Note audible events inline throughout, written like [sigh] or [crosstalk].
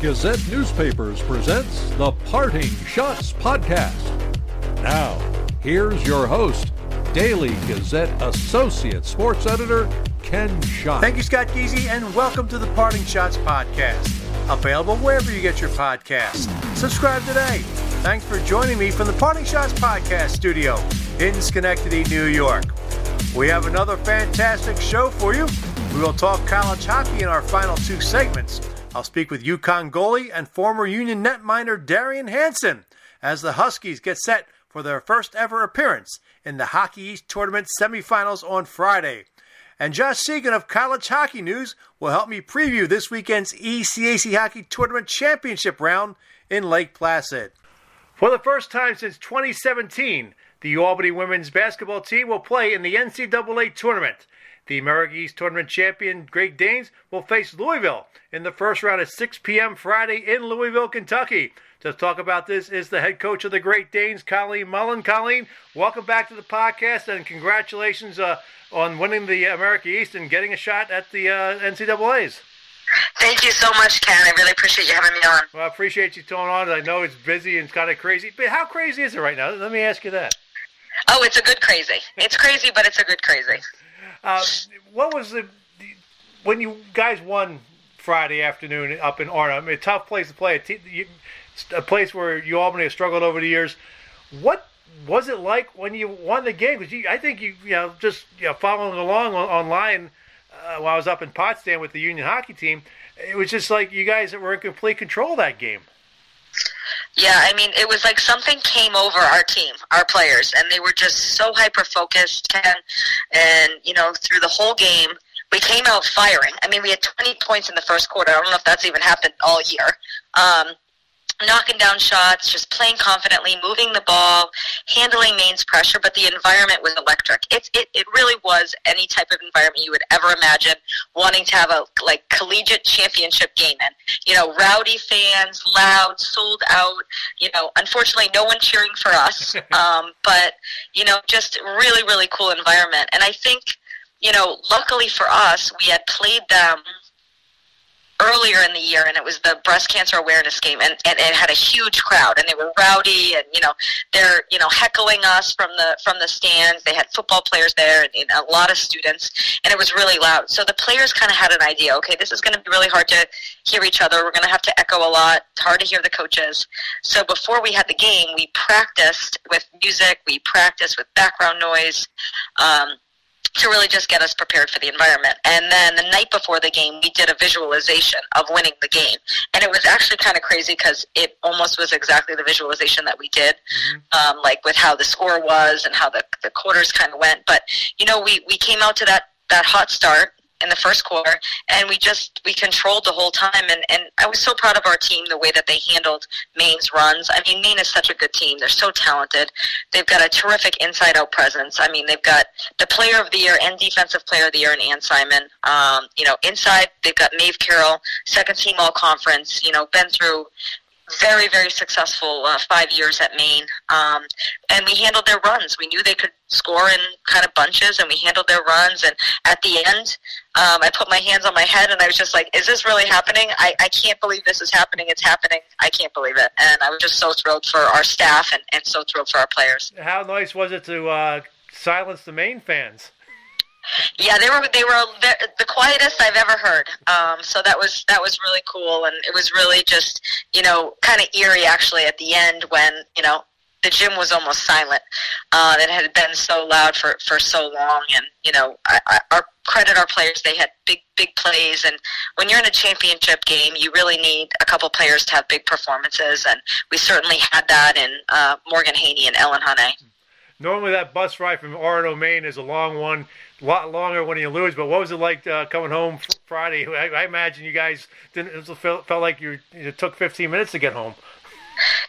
Gazette Newspapers presents the Parting Schotts Podcast. Now, here's your host, Daily Gazette Associate Sports Editor, Ken Schott. Thank you, Scott Geezy, and welcome to the Parting Schotts Podcast. Available wherever you get your podcasts. Subscribe today. Thanks for joining me from the Parting Schotts Podcast studio in Schenectady, New York. We have another fantastic show for you. We will talk college hockey in our final two segments. I'll speak with UConn goalie and former Union netminder Darion Hanson as the Huskies get set for their first ever appearance in the Hockey East Tournament semifinals on Friday. And Josh Seguin of College Hockey News will help me preview this weekend's ECAC Hockey Tournament Championship round in Lake Placid. For the first time since 2017, the Albany women's basketball team will play in the NCAA tournament. The America East Tournament champion Great Danes will face Louisville in the first round at 6 p.m. Friday in Louisville, Kentucky. To talk about this is the head coach of the Great Danes, Colleen Mullen. Colleen, welcome back to the podcast and congratulations uh, on winning the America East and getting a shot at the uh, NCAA's. Thank you so much, Ken. I really appreciate you having me on. Well, I appreciate you towing on. I know it's busy and kind of crazy, but how crazy is it right now? Let me ask you that. Oh, it's a good crazy. It's crazy, but it's a good crazy. Uh, what was the when you guys won Friday afternoon up in Orono? I mean, a tough place to play. A, place where you Albany has struggled over the years. What was it like when you won the game? Because I think you, you know, just you know, following along on, online uh, while I was up in Potsdam with the Union hockey team, it was just like you guys were in complete control that game. Yeah, I mean, it was like something came over our team, our players, and they were just so hyper focused. And, and you know, through the whole game, we came out firing. I mean, we had 20 points in the first quarter. I don't know if that's even happened all year. Um, knocking down shots, just playing confidently, moving the ball, handling Maine's pressure, but the environment was electric. It, it, it really was any type of environment you would ever imagine wanting to have a like collegiate championship game in. You know, rowdy fans, loud, sold out, you know, unfortunately no one cheering for us. [laughs] um, but, you know, just really, really cool environment. And I think, you know, luckily for us, we had played them – earlier in the year and it was the breast cancer awareness game and, and it had a huge crowd and they were rowdy and you know they're you know heckling us from the from the stands. They had football players there and, and a lot of students and it was really loud. So the players kind of had an idea okay this is going to be really hard to hear each other. We're going to have to echo a lot it's hard to hear the coaches. So before we had the game we practiced with music we practiced with background noise um, to really just get us prepared for the environment. And then the night before the game, we did a visualization of winning the game. And it was actually kind of crazy because it almost was exactly the visualization that we did, mm-hmm. um, like with how the score was and how the, the quarters kind of went. But, you know, we, we came out to that, that hot start in the first quarter and we just we controlled the whole time and, and I was so proud of our team the way that they handled Maine's runs. I mean Maine is such a good team. They're so talented. They've got a terrific inside out presence. I mean they've got the player of the year and defensive player of the year in Anne Simon. Um, you know, inside they've got Maeve Carroll, second team all conference, you know, been through very, very successful uh, five years at Maine. Um, and we handled their runs. We knew they could score in kind of bunches, and we handled their runs. And at the end, um, I put my hands on my head, and I was just like, "Is this really happening? I, I can't believe this is happening. It's happening. I can't believe it." And I was just so thrilled for our staff and, and so thrilled for our players. How nice was it to uh, silence the Maine fans? Yeah, they were they were the quietest I've ever heard. Um, so that was that was really cool, and it was really just you know kind of eerie actually at the end when you know the gym was almost silent. Uh, it had been so loud for for so long, and you know I, I, our credit our players. They had big big plays, and when you're in a championship game, you really need a couple players to have big performances, and we certainly had that in uh, Morgan Haney and Ellen Hahne. Normally, that bus ride from Orono, Maine, is a long one a lot longer when you lose. But what was it like uh, coming home Friday? [laughs] I, I, imagine you guys didn't felt, felt like you it took 15 minutes to get home.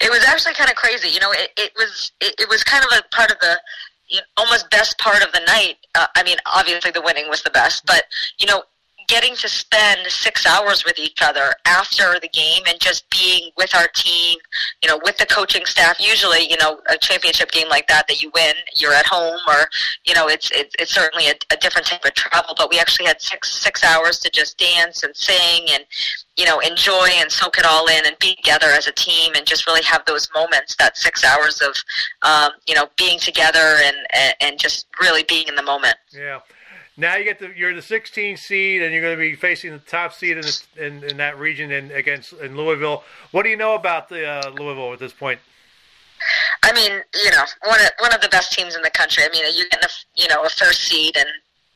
It was actually kind of crazy. You know, it, it was it, it was kind of a part of the you know, almost best part of the night. Uh, I mean, obviously the winning was the best, but you know, getting to spend six hours with each other after the game and just being with our team, you know, with the coaching staff. Usually, you know, a championship game like that that you win, you're at home, or you know, it's it's, it's certainly a, a different type of travel. But we actually had six six hours to just dance and sing and you know enjoy and soak it all in and be together as a team and just really have those moments that six hours of um, you know being together and, and and just really being in the moment yeah now you get the you're the 16 seed and you're going to be facing the top seed in, the, in, in that region in against in Louisville. What do you know about the uh, Louisville at this point? I mean, you know, one of one of the best teams in the country. I mean, you're getting a you know a first seed and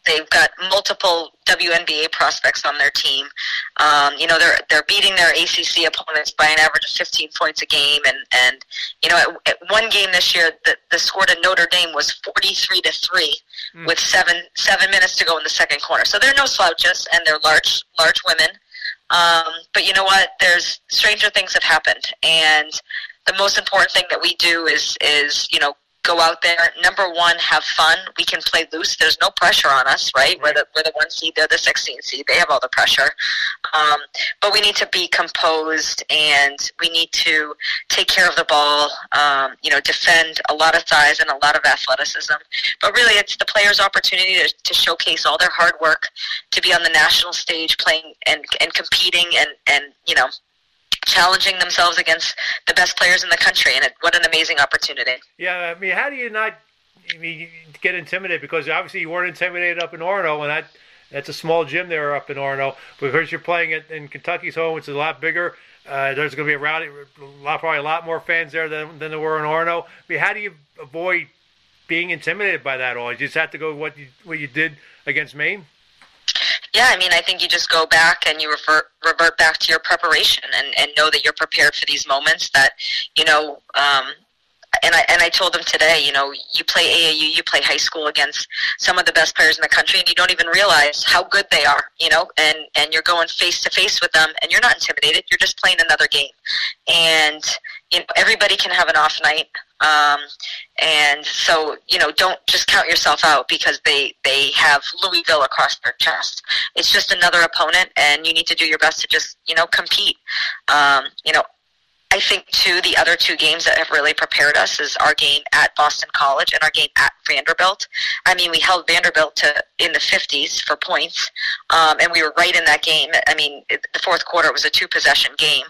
They've got multiple WNBA prospects on their team. Um, you know, they're they're beating their ACC opponents by an average of 15 points a game, and and you know, at, at one game this year, the, the score to Notre Dame was 43 to three, mm. with seven seven minutes to go in the second quarter. So they're no slouches, and they're large large women. Um, but you know what? There's stranger things have happened, and the most important thing that we do is is you know go out there. Number one, have fun. We can play loose. There's no pressure on us, right? We're the we're the one seed. They're the 16 seed. They have all the pressure. Um, but we need to be composed and we need to take care of the ball. Um, you know, defend a lot of size and a lot of athleticism. But really, it's the players' opportunity to, to showcase all their hard work, to be on the national stage, playing and and competing and and you know challenging themselves against the best players in the country, and it, what an amazing opportunity. Yeah, I mean, how do you not I mean, get intimidated? Because obviously you weren't intimidated up in Orono, and that that's a small gym there up in Orono. But because you're playing in Kentucky's home, which is a lot bigger. Uh, there's going to be a rowdy, lot, probably a lot more fans there than, than there were in Orono. I mean, how do you avoid being intimidated by that all? You just have to go what you what you did against Maine. Yeah, I mean, I think you just go back and you revert revert back to your preparation and, and know that you're prepared for these moments. That you know, um, and I and I told them today, you know, you play AAU, you play high school against some of the best players in the country, and you don't even realize how good they are, you know, and and you're going face to face with them, and you're not intimidated. You're just playing another game, and you know, everybody can have an off night. Um, and so, you know, don't just count yourself out because they, they have Louisville across their chest. It's just another opponent, and you need to do your best to just, you know, compete. Um, you know, I think too the other two games that have really prepared us is our game at Boston College and our game at Vanderbilt. I mean, we held Vanderbilt to in the 50s for points, um, and we were right in that game. I mean, the fourth quarter was a two possession game,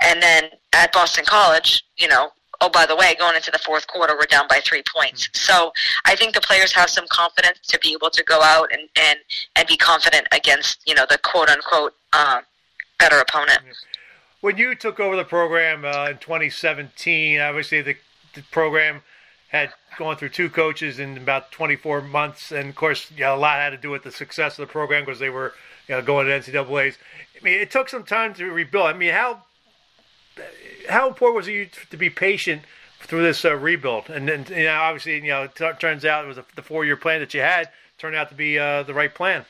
and then at Boston College, you know, oh, by the way, going into the fourth quarter, we're down by three points. So I think the players have some confidence to be able to go out and, and, and be confident against, you know, the quote unquote uh, better opponent. When you took over the program uh, in 2017, obviously the, the program had gone through two coaches in about 24 months, and of course, yeah, a lot had to do with the success of the program because they were you know, going to NCAA's. I mean, it took some time to rebuild. I mean, how how important was it to be patient through this uh, rebuild? And then, you know, obviously, you know, it t- turns out it was a, the four-year plan that you had turned out to be uh, the right plan.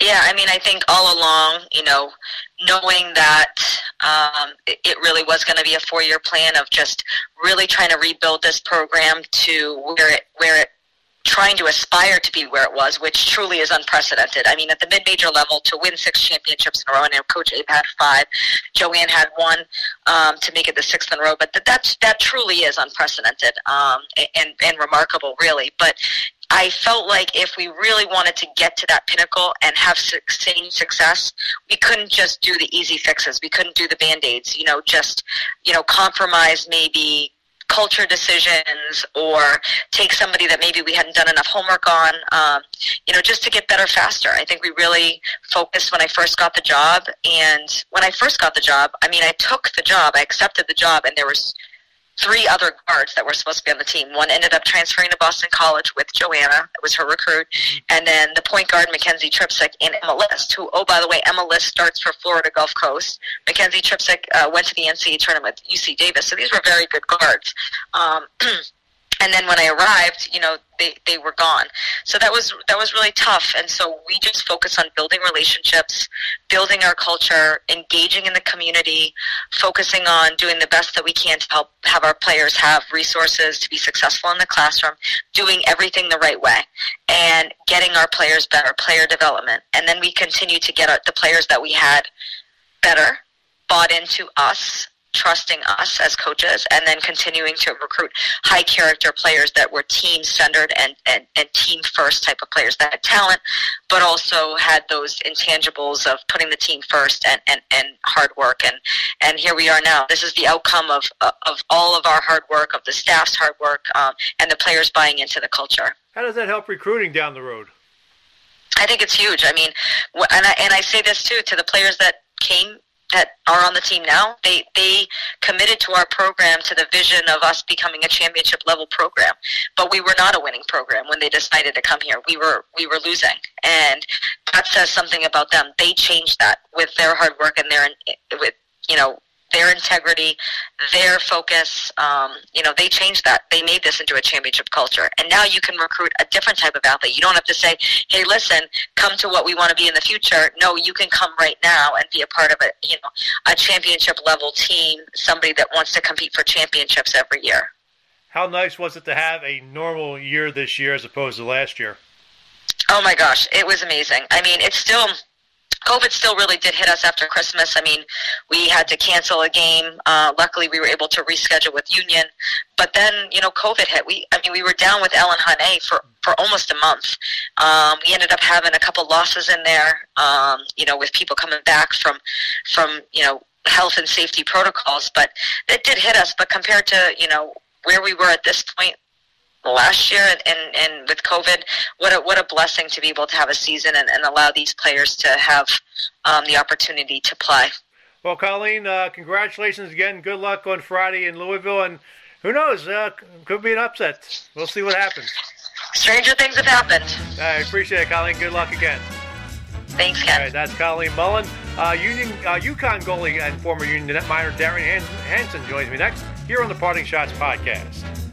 Yeah, I mean, I think all along, you know, knowing that um, it, it really was going to be a four-year plan of just really trying to rebuild this program to where it where it trying to aspire to be where it was, which truly is unprecedented. I mean, at the mid-major level, to win six championships in a row, and Coach Abe had five, Joanne had one um, to make it the sixth in a row. But that that, that truly is unprecedented um, and and remarkable, really. But I felt like if we really wanted to get to that pinnacle and have sustained success, we couldn't just do the easy fixes. We couldn't do the band aids. You know, just you know, compromise maybe culture decisions or take somebody that maybe we hadn't done enough homework on, um, you know, just to get better faster. I think we really focused when I first got the job. And when I first got the job, I mean, I took the job, I accepted the job, and there was three other guards that were supposed to be on the team. One ended up transferring to Boston College with Joanna. It was her recruit. Mm-hmm. And then the point guard, Mackenzie Tripsick, and Emma List, who, oh, by the way, Emma List starts for Florida Gulf Coast. Mackenzie Tripsick uh, went to the NCAA tournament with UC Davis. So these were very good guards. Um, [clears throat] and then when I arrived, you know, they, they were gone. So that was that was really tough. And so we just focus on building relationships, building our culture, engaging in the community, focusing on doing the best that we can to help have our players have resources to be successful in the classroom, doing everything the right way, and getting our players better, player development. And then we continue to get our, the players that we had better, bought into us trusting us as coaches and then continuing to recruit high character players that were team centered and, and, and team first type of players that had talent but also had those intangibles of putting the team first and, and, and hard work. And, and here we are now. This is the outcome of, of all of our hard work of the staff's hard work um, and the players buying into the culture. How does that help recruiting down the road? I think it's huge. I mean, and I, and I say this too to the players that came that are on the team now, they they committed to our program to the vision of us becoming a championship level program. But we were not a winning program when they decided to come here. We were we were losing, and that says something about them. They changed that with their hard work and their with you know their integrity, their focus. Um, you know, they changed that. They made this into a championship culture. And now you can recruit a different type of athlete. You don't have to say, hey, listen, come to what we want to be in the future. No, you can come right now and be a part of a, you know, a championship level team, somebody that wants to compete for championships every year. How nice was it to have a normal year this year as opposed to last year? Oh my gosh, it was amazing. I mean, it's still COVID still really did hit us after Christmas. I mean, we had to cancel a game. Uh, luckily, we were able to reschedule with Union, but then you know, COVID hit. We, I mean, we were down with Ellen Hahne for for almost a month. Um, we ended up having a couple losses in there. Um, you know, with people coming back from from you know health and safety protocols, but it did hit us. But compared to you know where we were at this point last year and, and, and with COVID, what a, what a blessing to be able to have a season and, and allow these players to have um, the opportunity to play. Well, Colleen, uh, congratulations again. Good luck on Friday in Louisville, and who knows, uh, could be an upset. We'll see what happens. Stranger things have happened. I appreciate it, Colleen. Good luck again. Thanks, Ken. Right, that's Colleen Mullen. Uh, Union uh, UConn goalie and former Union netminder Darion Hanson joins me next here on the Parting Schotts podcast.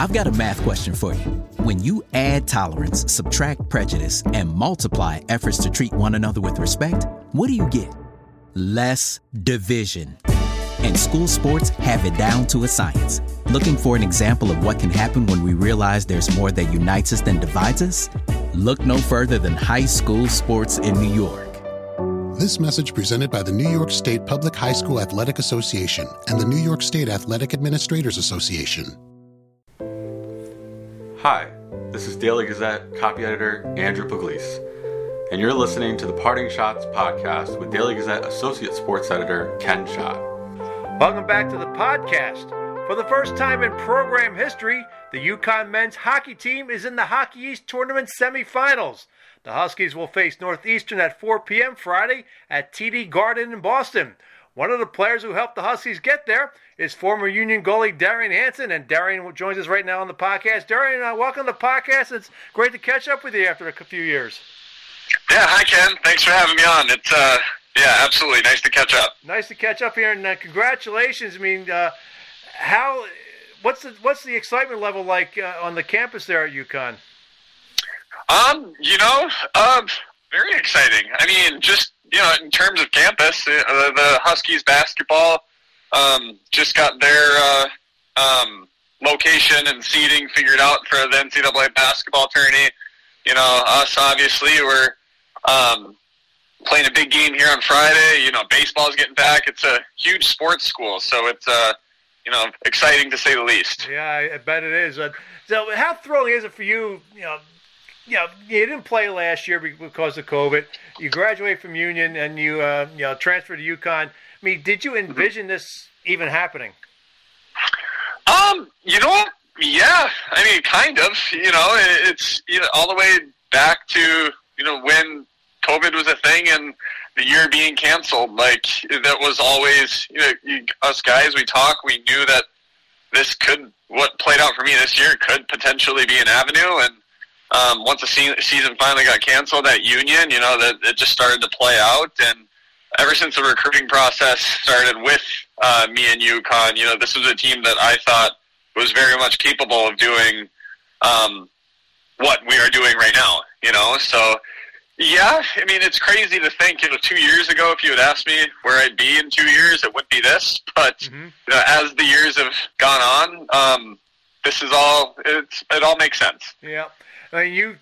I've got a math question for you. When you add tolerance, subtract prejudice, and multiply efforts to treat one another with respect, what do you get? Less division. And school sports have it down to a science. Looking for an example of what can happen when we realize there's more that unites us than divides us? Look no further than high school sports in New York. This message presented by the New York State Public High School Athletic Association and the New York State Athletic Administrators Association. Hi, this is Daily Gazette copy editor Andrew Pugliese, and you're listening to the Parting Schotts podcast with Daily Gazette associate sports editor Ken Schott. Welcome back to the podcast. For the first time in program history, the UConn men's hockey team is in the Hockey East tournament semifinals. The Huskies will face Northeastern at 4 p.m. Friday at TD Garden in Boston. One of the players who helped the Huskies get there is former Union goalie Darion Hanson, and Darion joins us right now on the podcast. Darion, uh, welcome to the podcast. It's great to catch up with you after a few years. Yeah, hi Ken. Thanks for having me on. It's uh, yeah, absolutely nice to catch up. Nice to catch up here, and uh, congratulations. I mean, uh, how what's the what's the excitement level like uh, on the campus there at UConn? Um, you know, um, very exciting. I mean, just you know, in terms of campus, uh, the Huskies basketball um, just got their uh, um, location and seating figured out for the NCAA basketball tourney. You know, us obviously we're um, playing a big game here on Friday. You know, baseball's getting back. It's a huge sports school, so it's uh, you know exciting to say the least. Yeah, I bet it is. So, how thrilling is it for you? You know, you know, you didn't play last year because of COVID. You graduate from Union and you uh, you know transfer to UConn. I mean, did you envision this even happening? Um, you know? Yeah, I mean, kind of. You know, it's you know all the way back to you know when COVID was a thing and the year being canceled. Like that was always you know you, us guys. We talk. We knew that this could what played out for me this year could potentially be an avenue and um, once the season finally got canceled at Union, you know that it just started to play out, and ever since the recruiting process started with uh, me and UConn, you know, this was a team that I thought was very much capable of doing um, what we are doing right now. You know, so yeah, I mean, it's crazy to think. You know, two years ago, if you had asked me where I'd be in two years, it wouldn't be this. But mm-hmm. you know, as the years have gone on, um, this is all. It's it all makes sense. Yeah, I mean, you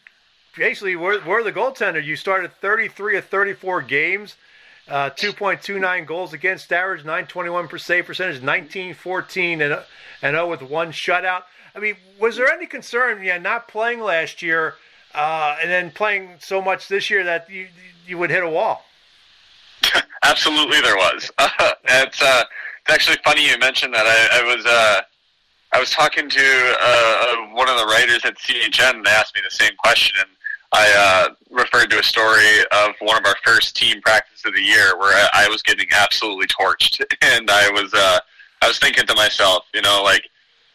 basically were, were the goaltender. You started 33 of 34 games. Uh, 2.29 goals against average, 921 per save percentage, 1914 and and 0 with one shutout. I mean, was there any concern, yeah, not playing last year, uh, and then playing so much this year that you you would hit a wall? [laughs] Absolutely, there was. [laughs] Uh, it's uh, it's actually funny you mentioned that. I, I was uh, I was talking to uh, one of the writers at CHN. And they asked me the same question, and I uh, referred to a story of one of our first team practices of the year where I, I was getting absolutely torched, [laughs] and I was uh, I was thinking to myself, you know, like,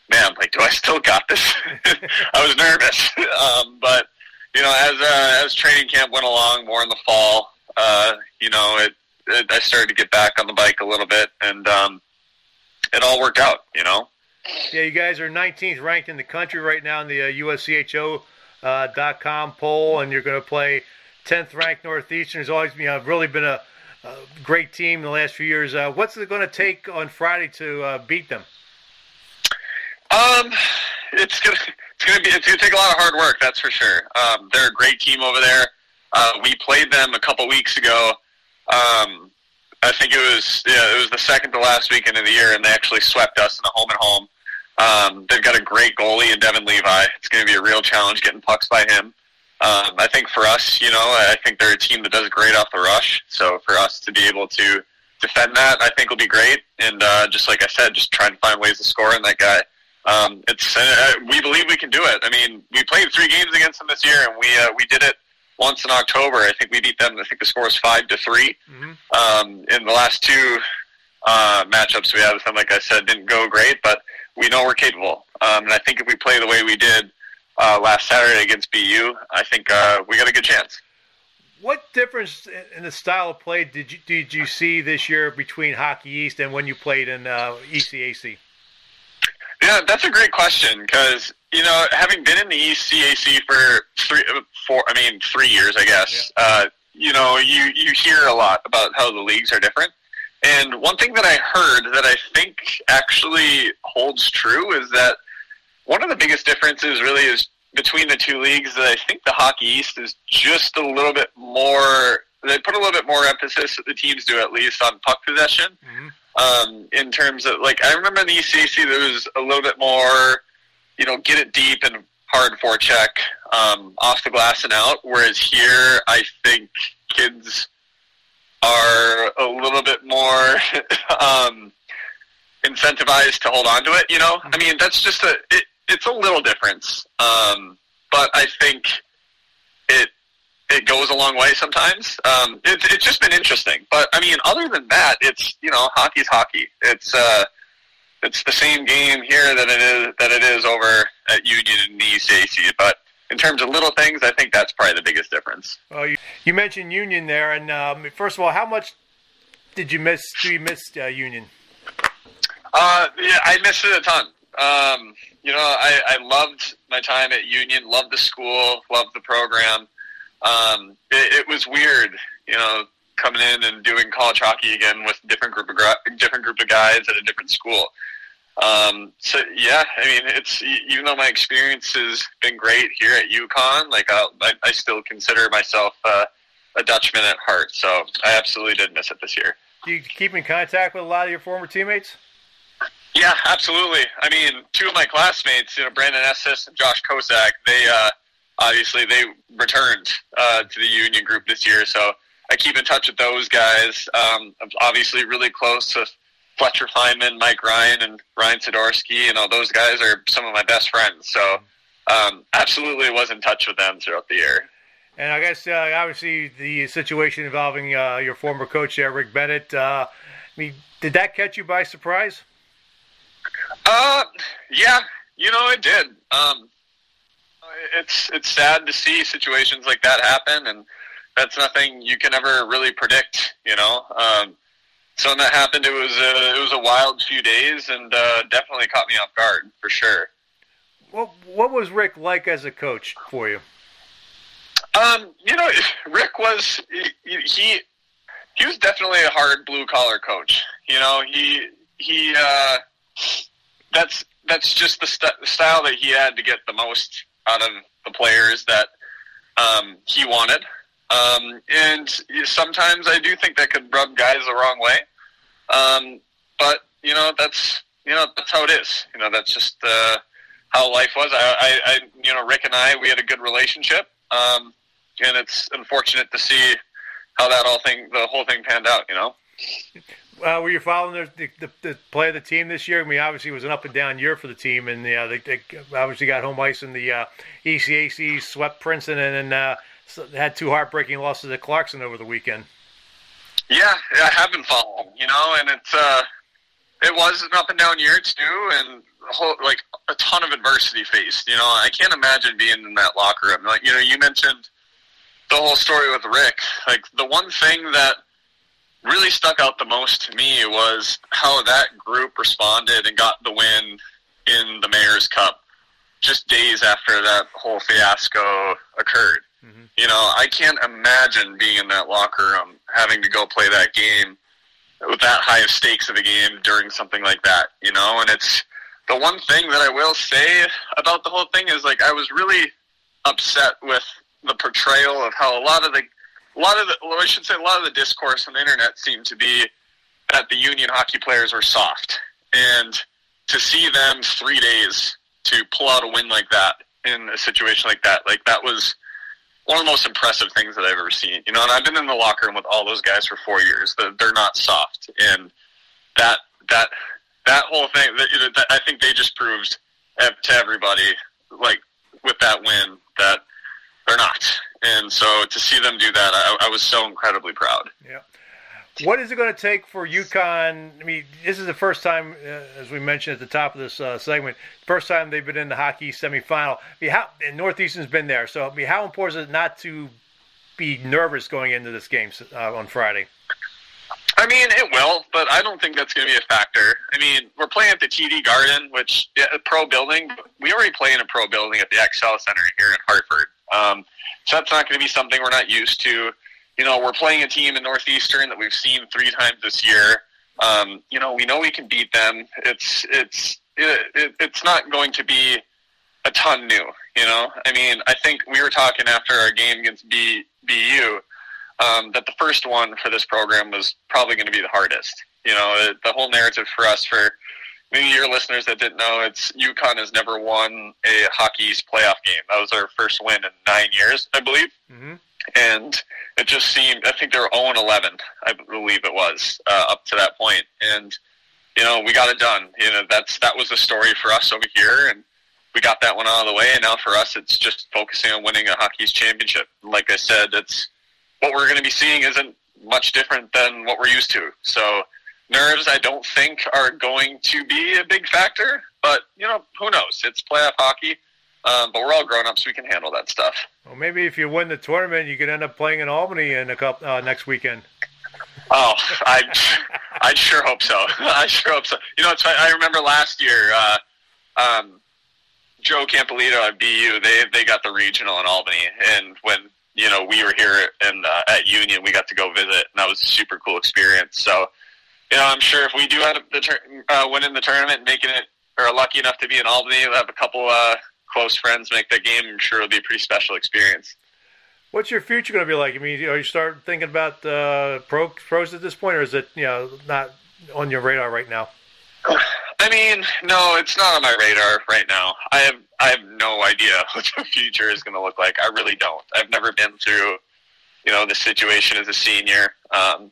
man, like, do I still got this? [laughs] I was nervous, [laughs] um, but you know, as uh, as training camp went along, more in the fall, uh, you know, it, it I started to get back on the bike a little bit, and um, it all worked out, you know. Yeah, you guys are 19th ranked in the country right now in the uh, USCHO dot com poll, and you're going to play 10th ranked Northeastern. Has always you know, really been a, a great team in the last few years. Uh, what's it going to take on Friday to uh, beat them? Um, it's gonna it's gonna be it's gonna take a lot of hard work. That's for sure. Um, they're a great team over there. Uh, we played them a couple weeks ago. Um, I think it was yeah, it was the second to last weekend of the year, and they actually swept us in the home and home. Um, they've got a great goalie in Devin Levi. It's going to be a real challenge getting pucks by him. Um, I think for us, you know, I think they're a team that does great off the rush. So for us to be able to defend that, I think will be great. And uh, just like I said, just trying to find ways to score in that guy. Um, it's uh, we believe we can do it. I mean, we played three games against them this year, and we uh, we did it once in October. I think we beat them. I think the score was five to 3 mm-hmm. um, in the last two uh, matchups we had with them. Like I said, didn't go great, but we know we're capable. Um, and I think if we play the way we did uh, last Saturday against BU, I think uh, we got a good chance. What difference in the style of play did you did you see this year between Hockey East and when you played in uh, ECAC? Yeah, that's a great question because you know, having been in the ECAC for three, four, I mean, three years, I guess. Yeah. Uh, you know, you you hear a lot about how the leagues are different, and one thing that I heard that I think actually holds true is that one of the biggest differences really is between the two leagues that I think the Hockey East is just a little bit more. They put a little bit more emphasis, that the teams do at least, on puck possession. Mm-hmm. Um, in terms of like, I remember in the ECAC there was a little bit more, you know, get it deep and hard forecheck um, off the glass and out. Whereas here, I think kids are a little bit more [laughs] um, incentivized to hold on to it. You know, I mean, that's just a it, it's a little difference, um, but I think it it goes a long way sometimes. Um, it's it's just been interesting, but I mean, other than that, it's you know, hockey's hockey. It's uh, it's the same game here that it is that it is over at Union and the ECAC, but in terms of little things, I think that's probably the biggest difference. Well, you, you mentioned Union there, and um, first of all, how much did you miss? Do you miss uh, Union? Uh, yeah, I missed it a ton. Um, you know, I, I loved my time at Union, loved the school, loved the program. Um, it, it was weird, you know, coming in and doing college hockey again with different group of different group of guys at a different school. Um, so yeah, I mean, it's even though my experience has been great here at UConn, like I, I still consider myself uh, a Dutchman at heart. So I absolutely did miss it this year. Do you keep in contact with a lot of your former teammates? Yeah, absolutely. I mean, two of my classmates, you know, Brandon Estes and Josh Kozak, they uh, obviously they returned uh, to the Union group this year. So I keep in touch with those guys. Um, I'm obviously really close to Fletcher Feynman, Mike Ryan, and Ryan Sidorsky. You know, those guys are some of my best friends. So, um, absolutely was in touch with them throughout the year. And I guess uh, obviously the situation involving uh, your former coach, uh, Rick Bennett. Uh, I mean, did that catch you by surprise? Uh, yeah, you know it did. Um, it's it's sad to see situations like that happen, and that's nothing you can ever really predict. You know, um, so when that happened, it was a, it was a wild few days, and uh, definitely caught me off guard for sure. What what was Rick like as a coach for you? Um, you know, [laughs] Rick was he he, he was definitely a hard blue collar coach. You know, he he uh, that's that's just the st- style that he had to get the most out of the players that um, he wanted. Um, and sometimes I do think that could rub guys the wrong way. Um, but you know, that's you know that's how it is. You know, that's just uh, how life was. I, I, I, you know, Rick and I, we had a good relationship, um, and it's unfortunate to see how that all thing, the whole thing panned out. You know. Uh, were you following the, the, the, play of the team this year? I mean, obviously it was an up and down year for the team, and yeah, they, they obviously got home ice in the uh, ECAC, swept Princeton, and then uh, had two heartbreaking losses at Clarkson over the weekend. Yeah, I have been following, you know, and it's uh, it was an up and down year too, and whole, like a ton of adversity faced. You know, I can't imagine being in that locker room. Like, you know, you mentioned the whole story with Rick. Like, the one thing that really stuck out the most to me was how that group responded and got the win in the Mayor's Cup just days after that whole fiasco occurred. Mm-hmm. You know, I can't imagine being in that locker room, having to go play that game with that high of stakes of a game during something like that. You know, and it's the one thing that I will say about the whole thing is like I was really upset with the portrayal of how a lot of the a lot of the well, I should say a lot of the discourse on the internet seemed to be that the union hockey players were soft and to see them three days to pull out a win like that in a situation like that like that was one of the most impressive things that I've ever seen. You know, and I've been in the locker room with all those guys for four years. They're not soft, and that that that whole thing. That, you know, that I think they just proved to everybody, like with that win, that they're not. And so to see them do that, I, I was so incredibly proud. Yeah. What is it going to take for UConn? I mean, this is the first time, uh, as we mentioned at the top of this uh, segment, first time they've been in the hockey semifinal. I mean, how, and Northeastern's been there, so I mean, how important is it not to be nervous going into this game uh, on Friday? I mean, it will, but I don't think that's going to be a factor. I mean, we're playing at the TD Garden, which yeah, a pro building. We already play in a pro building at the XL Center here in Hartford, um, so that's not going to be something we're not used to you know, we're playing a team in Northeastern that we've seen three times this year. Um, you know, we know we can beat them. It's it's it, it, it's not going to be a ton new. You know, I mean, I think we were talking after our game against B, BU um, that the first one for this program was probably going to be the hardest. You know, the whole narrative for us for maybe your listeners that didn't know, it's UConn has never won a Hockey playoff game. That was our first win in nine years, I believe. Mm-hmm and it just seemed. I think they were 0 11, I believe it was uh, up to that point, and you know we got it done. You know that's that was the story for us over here, and we got that one out of the way. And now for us, it's just focusing on winning a hockey's championship. Like I said, it's what we're going to be seeing isn't much different than what we're used to. So nerves, I don't think, are going to be a big factor. But you know, who knows? It's playoff hockey. Um, but we're all grown ups; so we can handle that stuff. Well, maybe if you win the tournament, you could end up playing in Albany in a couple uh, next weekend. Oh, I, I sure hope so. [laughs] I sure hope so. You know, it's, I remember last year, uh, um, Joe Campolito at BU, they they got the regional in Albany, and when you know we were here in uh, at Union, we got to go visit, and that was a super cool experience. So, you know, I'm sure if we do end up the tur- uh, winning the tournament, making it, or lucky enough to be in Albany, we'll have a couple uh, close friends make that game, I'm sure it'll be a pretty special experience. What's your future going to be like? I mean, are you start thinking about uh, pro pros at this point, or is it you know not on your radar right now? I mean, no, it's not on my radar right now. I have I have no idea [laughs] what the future is going to look like. I really don't. I've never been through, you know, the situation as a senior. Um,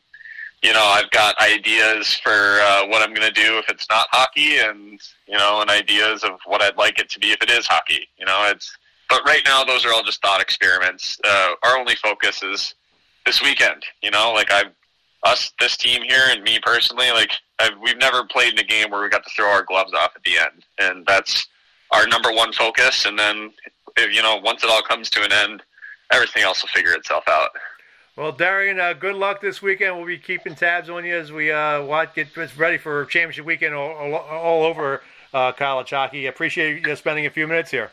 you know, I've got ideas for uh, what I'm going to do if it's not hockey, and you know, and ideas of what I'd like it to be if it is hockey. You know, it's but right now those are all just thought experiments. Uh, our only focus is this weekend. You know, like I've us this team here and me personally, like I've, we've never played in a game where we got to throw our gloves off at the end, and that's our number one focus. And then, if, you know, once it all comes to an end, everything else will figure itself out. Well, Darion, uh, good luck this weekend. We'll be keeping tabs on you as we uh, watch, get ready for championship weekend all, all, all over uh, college hockey. Appreciate you spending a few minutes here.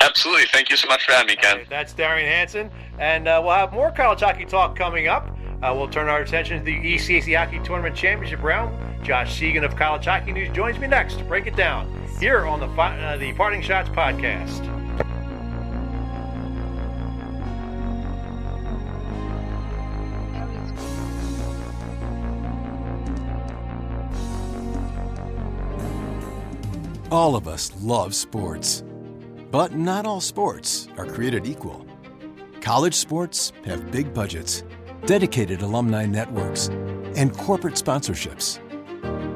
Absolutely. Thank you so much for having me, Ken. Right, that's Darion Hanson, and uh, we'll have more college hockey talk coming up. Uh, we'll turn our attention to the ECAC Hockey Tournament Championship round. Josh Seguin of College Hockey News joins me next to break it down here on the uh, the Parting Schotts podcast. All of us love sports, but not all sports are created equal. College sports have big budgets, dedicated alumni networks, and corporate sponsorships.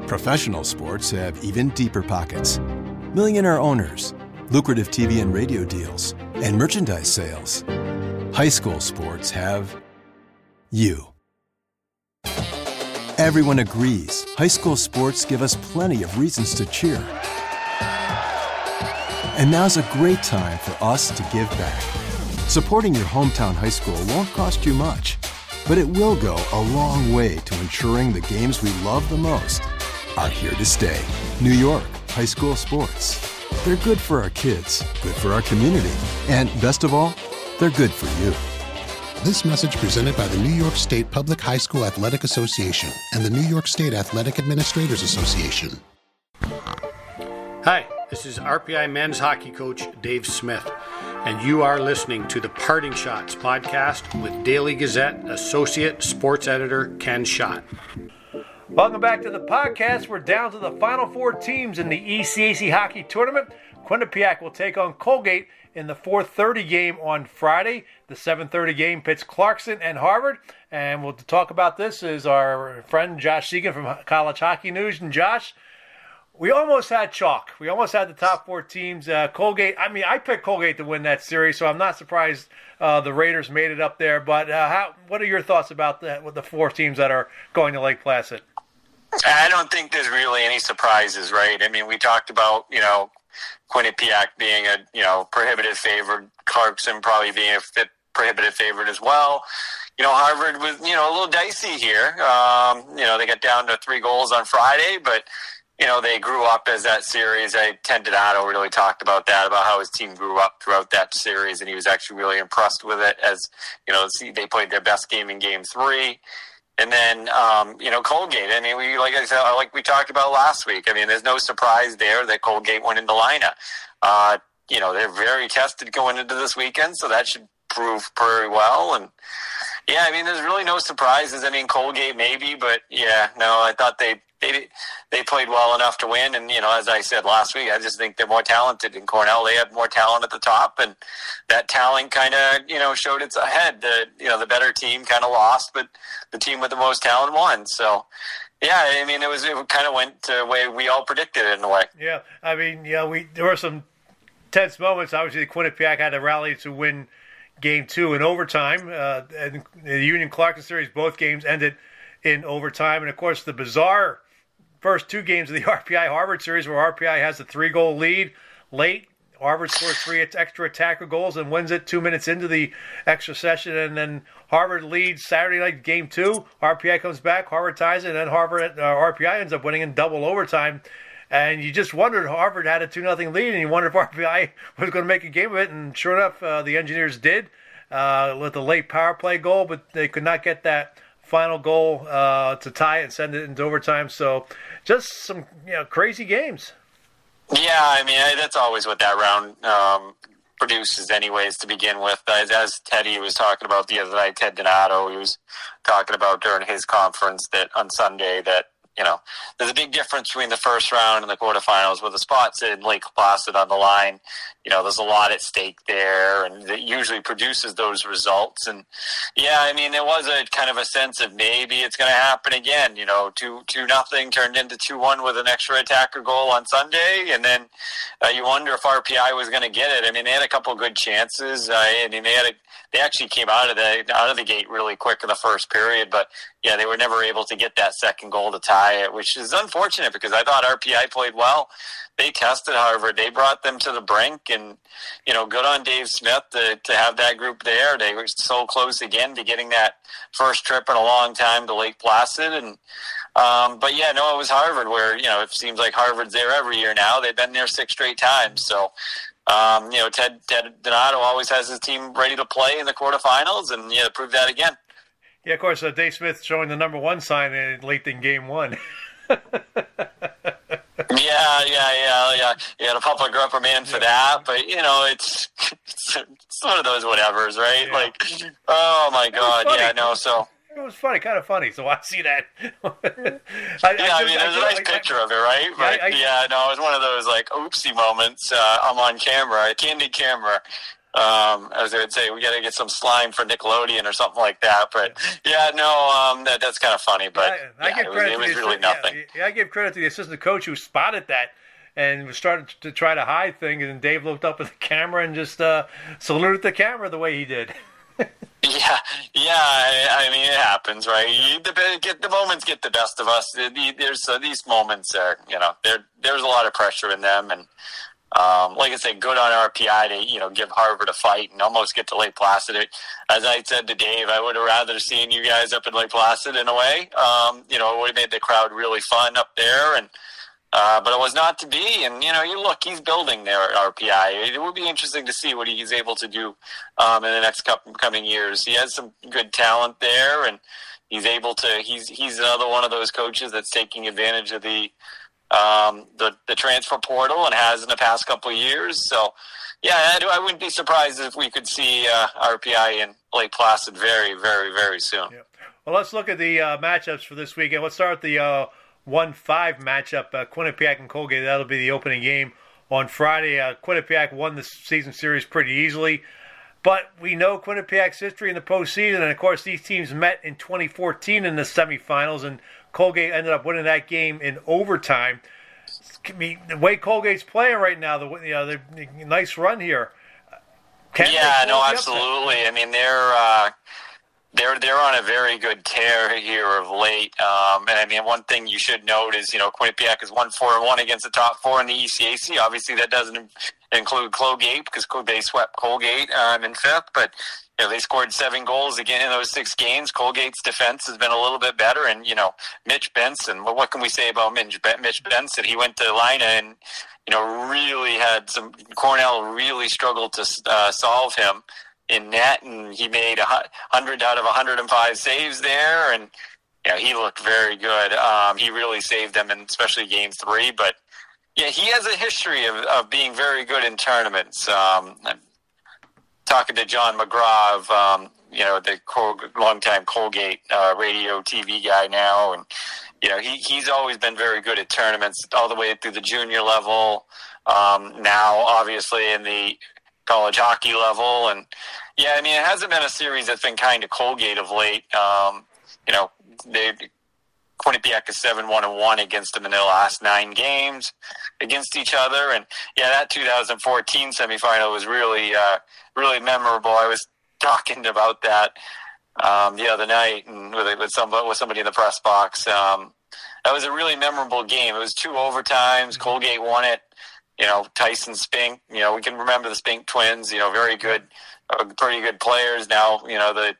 Professional sports have even deeper pockets millionaire owners, lucrative TV and radio deals, and merchandise sales. High school sports have you. Everyone agrees high school sports give us plenty of reasons to cheer. And now's a great time for us to give back. Supporting your hometown high school won't cost you much, but it will go a long way to ensuring the games we love the most are here to stay. New York High School Sports. They're good for our kids, good for our community, and best of all, they're good for you. This message presented by the New York State Public High School Athletic Association and the New York State Athletic Administrators Association. Hi. This is RPI men's hockey coach Dave Smith, and you are listening to the Parting Schotts podcast with Daily Gazette Associate Sports Editor Ken Schott. Welcome back to the podcast. We're down to the final four teams in the ECAC hockey tournament. Quinnipiac will take on Colgate in the 4:30 game on Friday. The 7:30 game pits Clarkson and Harvard. And we'll talk about this is our friend Josh Seguin from College Hockey News. And Josh, we almost had chalk. We almost had the top four teams. Uh, Colgate. I mean, I picked Colgate to win that series, so I'm not surprised uh, the Raiders made it up there. But uh, how? What are your thoughts about with the four teams that are going to Lake Placid? I don't think there's really any surprises, right? I mean, we talked about you know Quinnipiac being a you know prohibitive favorite, Clarkson probably being a fit prohibitive favorite as well. You know, Harvard was you know a little dicey here. Um, you know, they got down to three goals on Friday, but you know, they grew up as that series. I Ted Donato really talked about that, about how his team grew up throughout that series, and he was actually really impressed with it. As you know, they played their best game in Game Three, and then um, you know Colgate. I mean, we like I said, like we talked about last week. I mean, there's no surprise there that Colgate went into Lynah. Uh, you know, they're very tested going into this weekend, so that should prove pretty well. And yeah, I mean, there's really no surprises. I mean, Colgate maybe, but yeah, no, I thought they they they played well enough to win. And you know, as I said last week, I just think they're more talented in Cornell. They had more talent at the top, and that talent kind of you know showed its head. The you know the better team kind of lost, but the team with the most talent won. So. Yeah, I mean, it was it kind of went the way we all predicted it in a way. Yeah, I mean, yeah, we there were some tense moments. Obviously, the Quinnipiac had to rally to win game two in overtime. Uh, and the Union Clarkson series, both games ended in overtime. And of course, the bizarre first two games of the [laughs] RPI Harvard series, where RPI has a three goal lead late. Harvard scores three extra attacker goals and wins it two minutes into the extra session. And then Harvard leads Saturday night game two. RPI comes back, Harvard ties it, and then Harvard uh, RPI ends up winning in double overtime. And you just wondered Harvard had a two nothing lead, and you wondered if [laughs] RPI was going to make a game of it. And sure enough, uh, the Engineers did uh, with a late power play goal, but they could not get that final goal uh, to tie and send it into overtime. So just some you know crazy games. Yeah, I mean that's always what that round um, produces, anyways. To begin with, as, as Teddy was talking about the other night, Ted Donato, he was talking about during his conference that on Sunday that you know, there's a big difference between the first round and the quarterfinals with the spots in Lake Placid on the line. You know, there's a lot at stake there, and it usually produces those results. And yeah, I mean, there was a kind of a sense of maybe it's going to happen again. You know, two two nothing turned into two one with an extra attacker goal on Sunday, and then uh, you wonder if RPI was going to get it. I mean, they had a couple good chances. Uh, I mean, they had a they actually came out of the out of the gate really quick in the first period, but yeah, they were never able to get that second goal to tie RPI, which is unfortunate because I thought RPI played well. They tested Harvard. They brought them to the brink, and you know, good on Dave Smith to, to have that group there. They were so close again to getting that first trip in a long time to Lake Placid, and um, but yeah, no, it was Harvard where you know it seems like Harvard's there every year now. They've been there six straight times, so. Um, you know, Ted, Ted Donato always has his team ready to play in the quarterfinals, and yeah, proved that again. Yeah, of course. Uh, Dave Smith showing the number one sign in, late in game one. [laughs] yeah, yeah, yeah, yeah. You had a public reprimand for that, but you know, it's it's, [laughs] it's one of those whatevers, right? Yeah. Like, oh my god, yeah, no. So it was funny, kind of funny. So I see that. [laughs] I, yeah, I, I mean, there's a nice I, picture of it, right? But yeah, yeah, no, it was one of those like oopsie moments. Uh, I'm on camera, candid camera, um, as they would say, we got to get some slime for Nickelodeon or something like that. But yeah, no, um, that, that's kind of funny. But I, I yeah, give it credit was, it was really nothing. Yeah, I give credit to the assistant coach who spotted that and was starting to try to hide things. And Dave looked up at the camera and just uh, saluted the camera the way he did. [laughs] yeah, yeah. I, I, mean, it happens, right? You, the, get, the moments get the best of us. There's uh, these moments are, you know, there there's a lot of pressure in them, and um, like I said, good on RPI to you know give Harvard a fight and almost get to Lake Placid. As I said to Dave, I would have rather seen you guys up in Lake Placid in a way. Um, you know, it would have made the crowd really fun up there, and uh, but it was not to be. And you know, you look, he's building there at RPI. It would be interesting to see what he's able to do um, in the next couple, coming years. He has some good talent there, and he's able to. He's he's another one of those coaches that's taking advantage of the um, the the transfer portal and has in the past couple years. So, yeah, I, I wouldn't be surprised if we could see uh, RPI in Lake Placid very, very, very soon. Well, let's look at the uh, matchups for this weekend. Let's start with the uh, one five matchup, uh, Quinnipiac and Colgate. That'll be the opening game on Friday. Uh, Quinnipiac won the season series pretty easily. But we know Quinnipiac's history in the postseason, and of course, these teams met in 2014 in the semifinals, and Colgate ended up winning that game in overtime. I mean, the way Colgate's playing right now, the you know, the nice run here. Can yeah, no, absolutely. I mean, they're uh, they're they're on a very good tear here of late. Um, and I mean, one thing you should note is you know Quinnipiac is one four and one against the top four in the ECAC. Obviously, that doesn't include Colgate because they swept Colgate um, in fifth, but you know, they scored seven goals again in those six games. Colgate's defense has been a little bit better, and you know, Mitch Benson. Well, what can we say about Mitch, Benson? He went to Lynah and you know really had some. Cornell really struggled to uh, solve him in net, and he made a hundred out of 105 saves there, and yeah, he looked very good. Um, he really saved them, in especially game three. But yeah, he has a history of, of being very good in tournaments. Um, talking to John McGraw, um, you know, the Col- longtime Colgate uh, radio TV guy now, and you know, he he's always been very good at tournaments, all the way through the junior level. Um, now, obviously, in the college hockey level, and yeah, I mean, it hasn't been a series that's been kind of Colgate of late. Um, you know, they Quinnipiac is seven one and one against them in their last nine games against each other, and yeah, that 2014 semifinal was really uh, really memorable. I was talking about that um, the other night and with with somebody with somebody in the press box. Um, that was a really memorable game. It was two overtimes. Colgate won it. You know, Tyson Spink. You know, we can remember the Spink twins. You know, very good, uh, pretty good players. Now, you know the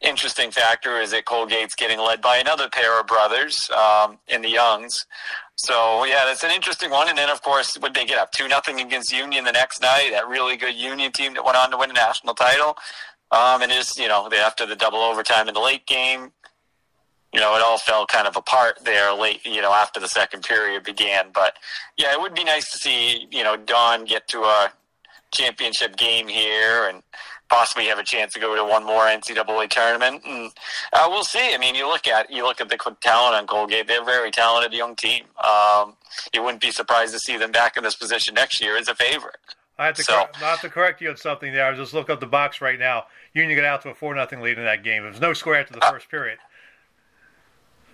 interesting factor is that Colgate's getting led by another pair of brothers um, in the Youngs. So yeah, that's an interesting one. And then of course, would they get up two nothing against Union the next night? That really good Union team that went on to win a national title. Um, and just you know, after the double overtime in the late game, you know, it all fell kind of apart there late. You know, after the second period began. But yeah, it would be nice to see you know Don get to a championship game here and possibly have a chance to go to one more NCAA tournament. And uh, we'll see. I mean, you look at you look at the talent on Colgate; they're a very talented young team. Um, you wouldn't be surprised to see them back in this position next year as a favorite. I have to so, cor- not to correct you on something there. I was just look up the box right now. Union got out to a four nothing lead in that game. There was no score after the uh, first period.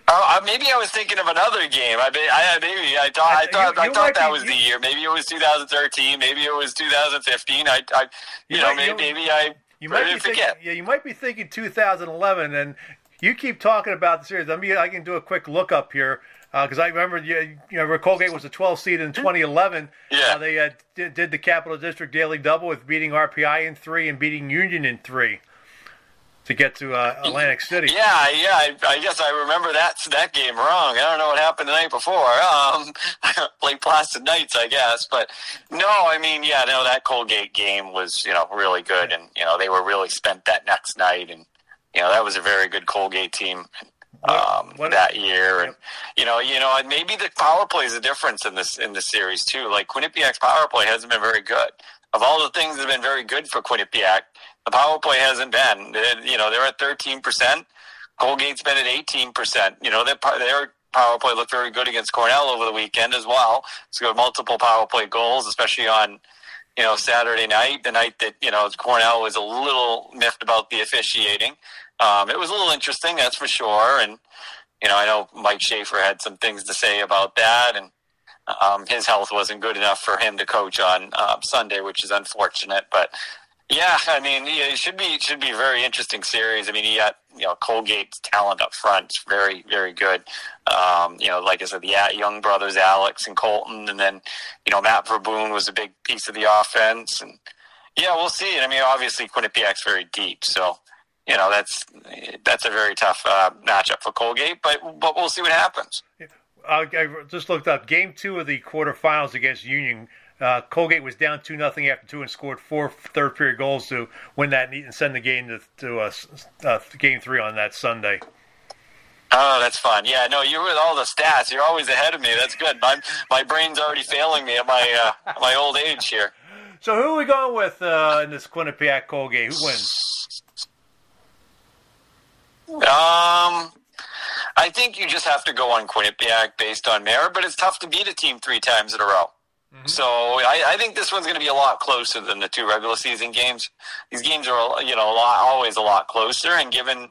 Uh, maybe I was thinking of another game. I, I maybe I thought I thought, you, you I thought that be, was you, the year. Maybe it was 2013. Maybe it was 2015. I, I you, know, might, maybe, maybe I you might be thinking, yeah, you might be thinking 2011, and you keep talking about the series. Let me. I can do a quick look up here because uh, I remember you, you know Colgate was a 12 seed in 2011. Yeah. Uh, they uh, did, did, the Capital District Daily Double with beating RPI in three and beating Union in three to get to uh, Atlantic City. Yeah, yeah. I, I, guess I remember that that game wrong. I don't know what happened the night before. [laughs] Um, Lake Placid Nights, I guess. But no, I mean, yeah, no, that Colgate game was you know really good, and you know they were really spent that next night, and you know that was a very good Colgate team um, what, what, that year, and you know, you know, maybe the power play is a difference in this in the series too. Like Quinnipiac's power play hasn't been very good. Of all the things that have been very good for Quinnipiac, the power play hasn't been. You know, they're at thirteen percent. Colgate's been at eighteen percent. You know, their their power play looked very good against Cornell over the weekend as well. So got multiple power play goals, especially on you know Saturday night, the night that you know Cornell was a little miffed about the officiating um, it was a little interesting, that's for sure. And you know, I know Mike Schafer had some things to say about that, and um, his health wasn't good enough for him to coach on um, Sunday, which is unfortunate. But yeah, I mean, it should be it should be a very interesting series. I mean, he got you know Colgate's talent up front, very very good. Um, you know, like I said, the Young brothers Alex and Colton, and then you know Matt Verboon was a big piece of the offense, and yeah, we'll see. I mean, obviously Quinnipiac's very deep, so you know that's that's a very tough uh, matchup for Colgate, but but we'll see what happens. I just looked up game two of the quarterfinals against Union. Uh, Colgate was down two nothing after two and scored four third period goals to win that and send the game to, to uh, uh, game three on that Sunday. Oh, that's fun. Yeah, no, you're with all the stats. You're always ahead of me. That's good. My my brain's already failing me at my uh, my old age here. So who are we going with uh, in this Quinnipiac Colgate? Who wins? Um, I think you just have to go on Quinnipiac based on merit, but it's tough to beat a team three times in a row. Mm-hmm. So I, I, think this one's going to be a lot closer than the two regular season games. These games are, you know, a lot, always a lot closer. And given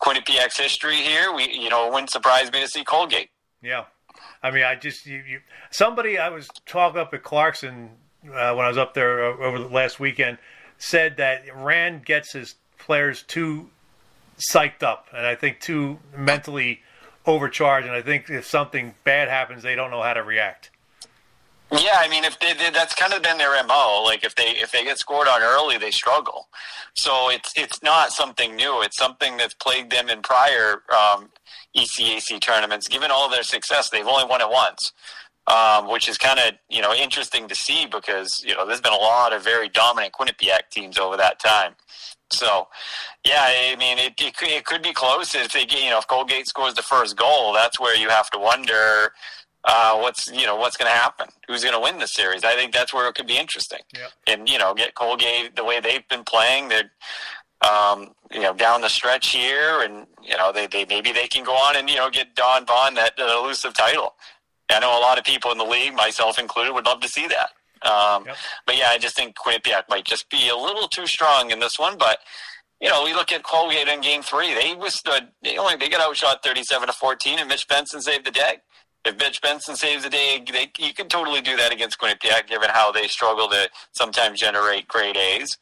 Quinnipiac's history here, we, you know, it wouldn't surprise me to see Colgate. Yeah, I mean, I just you, you somebody I was talking up at Clarkson uh, when I was up there uh, over the last weekend said that Rand gets his players too psyched up, and I think too mentally overcharged. And I think if something bad happens, they don't know how to react. Yeah, I mean, if they, they, that's kind of been their mo. Like if they if they get scored on early, they struggle. So it's it's not something new. It's something that's plagued them in prior um, ECAC tournaments. Given all their success, they've only won it once, um, which is kind of you know interesting to see because you know there's been a lot of very dominant Quinnipiac teams over that time. So, yeah, I mean, it, it, could, it could be close if they, get, you know, if Colgate scores the first goal, that's where you have to wonder uh, what's, you know, what's going to happen. Who's going to win the series? I think that's where it could be interesting. Yeah. And you know, get Colgate the way they've been playing. They're, um, you know, down the stretch here, and you know, they, they maybe they can go on and you know get Don Vaughan that uh, elusive title. I know a lot of people in the league, myself included, would love to see that. Um, yep. But yeah, I just think Quinnipiac might just be a little too strong in this one. But you know, we look at Colgate in Game Three; they withstood. They only they got outshot thirty-seven to fourteen, and Mitch Benson saved the day. If Mitch Benson saves the day, they, you can totally do that against Quinnipiac, given how they struggle to sometimes generate great A's.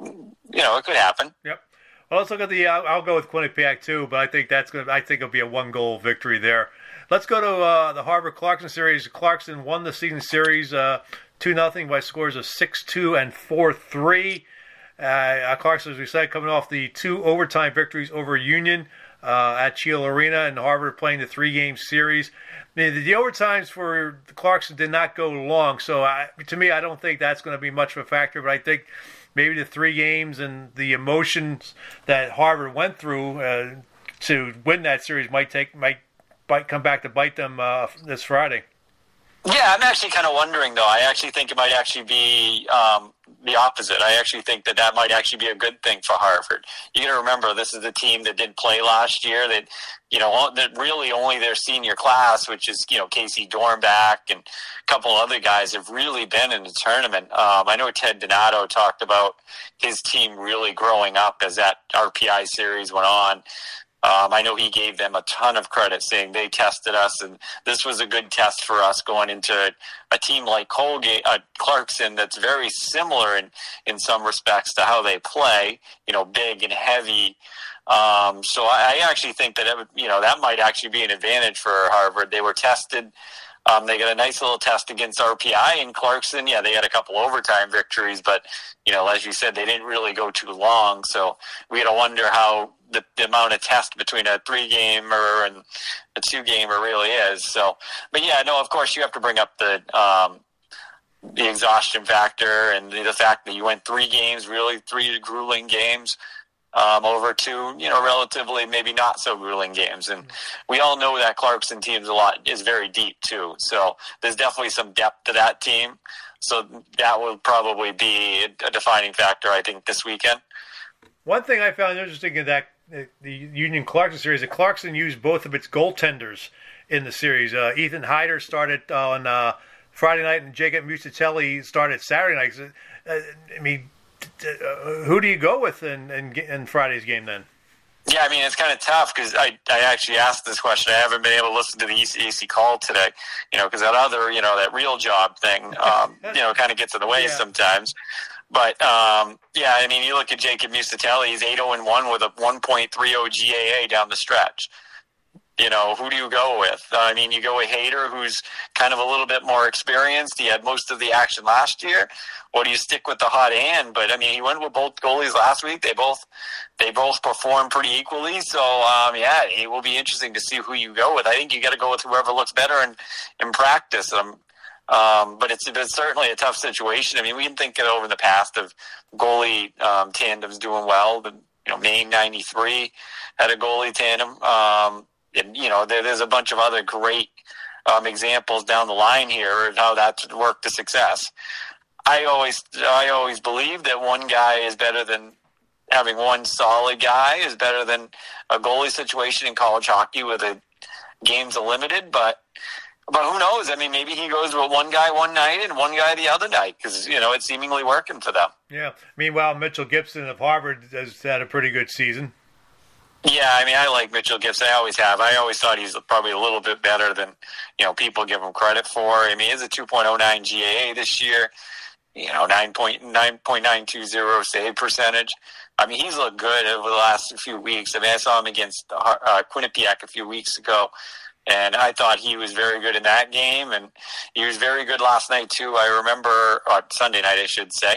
You know, it could happen. Yep. Well, let's look at the. I'll, I'll go with Quinnipiac too, but I think that's to I think it'll be a one-goal victory there. Let's go to uh, the Harvard Clarkson series. Clarkson won the season series. Uh, 2 0 by scores of 6 2 and 4 3. Uh, Clarkson, as we said, coming off the two overtime victories over Union uh, at Cheel Arena and Harvard playing the three game series. The, the overtimes for Clarkson did not go long, so I, to me, I don't think that's going to be much of a factor. But I think maybe the three games and the emotions that Harvard went through uh, to win that series might take might bite, come back to bite them uh, this Friday. Yeah, I'm actually kind of wondering though. I actually think it might actually be um, the opposite. I actually think that that might actually be a good thing for Harvard. You got to remember, this is the team that did play last year. That you know, that really only their senior class, which is you know Casey Dornbach and a couple other guys, have really been in the tournament. Um, I know Ted Donato talked about his team really growing up as that RPI series went on. Um, I know he gave them a ton of credit, saying they tested us, and this was a good test for us going into a team like Colgate, uh, Clarkson, that's very similar in in some respects to how they play. You know, big and heavy. Um, so I, I actually think that it you know that might actually be an advantage for Harvard. They were tested. Um, they got a nice little test against RPI and Clarkson. Yeah, they had a couple overtime victories, but you know, as you said, they didn't really go too long. So we had to wonder how the, the amount of test between a three gamer and a two gamer really is. So, but yeah, no, of course you have to bring up the um, the exhaustion factor and the, the fact that you went three games, really three grueling games um, over two, you know, relatively maybe not so grueling games. And we all know that Clarkson team's a lot is very deep too. So there's definitely some depth to that team. So that will probably be a defining factor, I think, this weekend. One thing I found interesting in that the Union Clarkson series, that Clarkson used both of its goaltenders in the series. Uh, Ethan Haider started on uh, Friday night, and Jacob Musatelli started Saturday night. Uh, I mean, uh, who do you go with in, in, in Friday's game then? Yeah, I mean it's kind of tough because I, I actually asked this question. I haven't been able to listen to the ECAC call today, you know, because that other, you know, that real job thing, [laughs] um, you know, kind of gets in the way yeah. sometimes. But um, yeah, I mean, you look at Jacob Musatelli; he's eight zero oh and one with a one point three zero GAA down the stretch you know, who do you go with? I mean, you go with Haider, who's kind of a little bit more experienced. He had most of the action last year. Or do you stick with the hot hand? But I mean, he went with both goalies last week. They both they both performed pretty equally. So um, yeah, it will be interesting to see who you go with. I think you got to go with whoever looks better in in practice. Um, um, but it's, it's certainly a tough situation. I mean, we can think it over the past of goalie um, tandems doing well. The, you know, Maine '93 had a goalie tandem. Um, and you know there, there's a bunch of other great um, examples down the line here of how that's worked to success. I always I always believe that one guy is better than having one solid guy is better than a goalie situation in college hockey with the games are limited, but. But who knows? I mean, maybe he goes with one guy one night and one guy the other night because you know it's seemingly working for them. Yeah. Meanwhile, Mitchell Gibson of Harvard has had a pretty good season. Yeah, I mean, I like Mitchell Gibson. I always have. I always thought he's probably a little bit better than you know people give him credit for. I mean, he's a 2.09 GAA this year. You know, 9.9.920 save percentage. I mean, he's looked good over the last few weeks. I mean, I saw him against uh, Quinnipiac a few weeks ago, and I thought he was very good in that game, and he was very good last night too. I remember uh, Sunday night, I should say.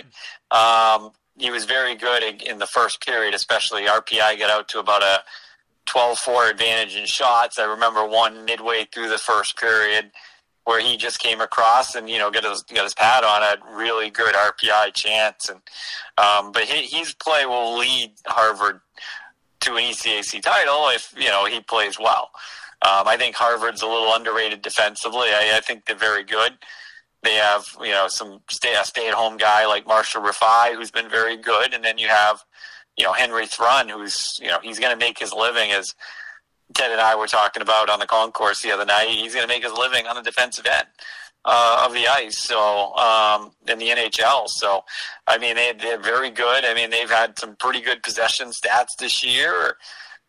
Um, he was very good in the first period, especially RPI got out to about a 12-4 advantage in shots. I remember one midway through the first period where he just came across and you know got his got his pad on a really good RPI chance and um, but his play will lead Harvard to an ECAC title if you know he plays well. Um, I think Harvard's a little underrated defensively. I, I think they're very good. They have, you know, some stay a stay at home guy like Marshall Rifai, who's been very good, and then you have, you know, Henry Thrun, who's, you know, he's going to make his living as Ted and I were talking about on the concourse the other night. He's going to make his living on the defensive end uh, of the ice. So um, in the NHL. So I mean, they, they're very good. I mean, they've had some pretty good possession stats this year.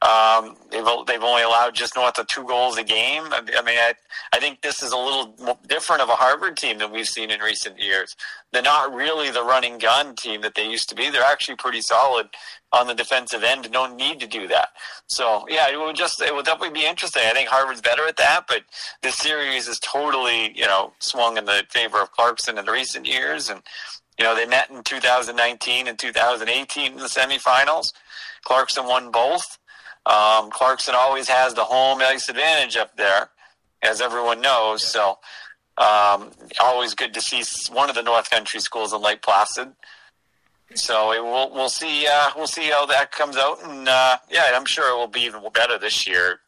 Um, they've they've only allowed just north of two goals a game. I, mean, I I think this is a little different of a Harvard team than we've seen in recent years. They're not really the running gun team that they used to be. They're actually pretty solid on the defensive end No need to do that. So yeah, it will just it will definitely be interesting. I think Harvard's better at that, but this series is totally you know swung in the favor of Clarkson in the recent years, and you know they met in 2019 and 2018 in the semifinals. Clarkson won both. Um, Clarkson always has the home ice advantage up there, as everyone knows. So, um, always good to see one of the North Country schools in Lake Placid. So it, we'll we'll see uh, we'll see how that comes out, and uh, yeah, I'm sure it will be even better this year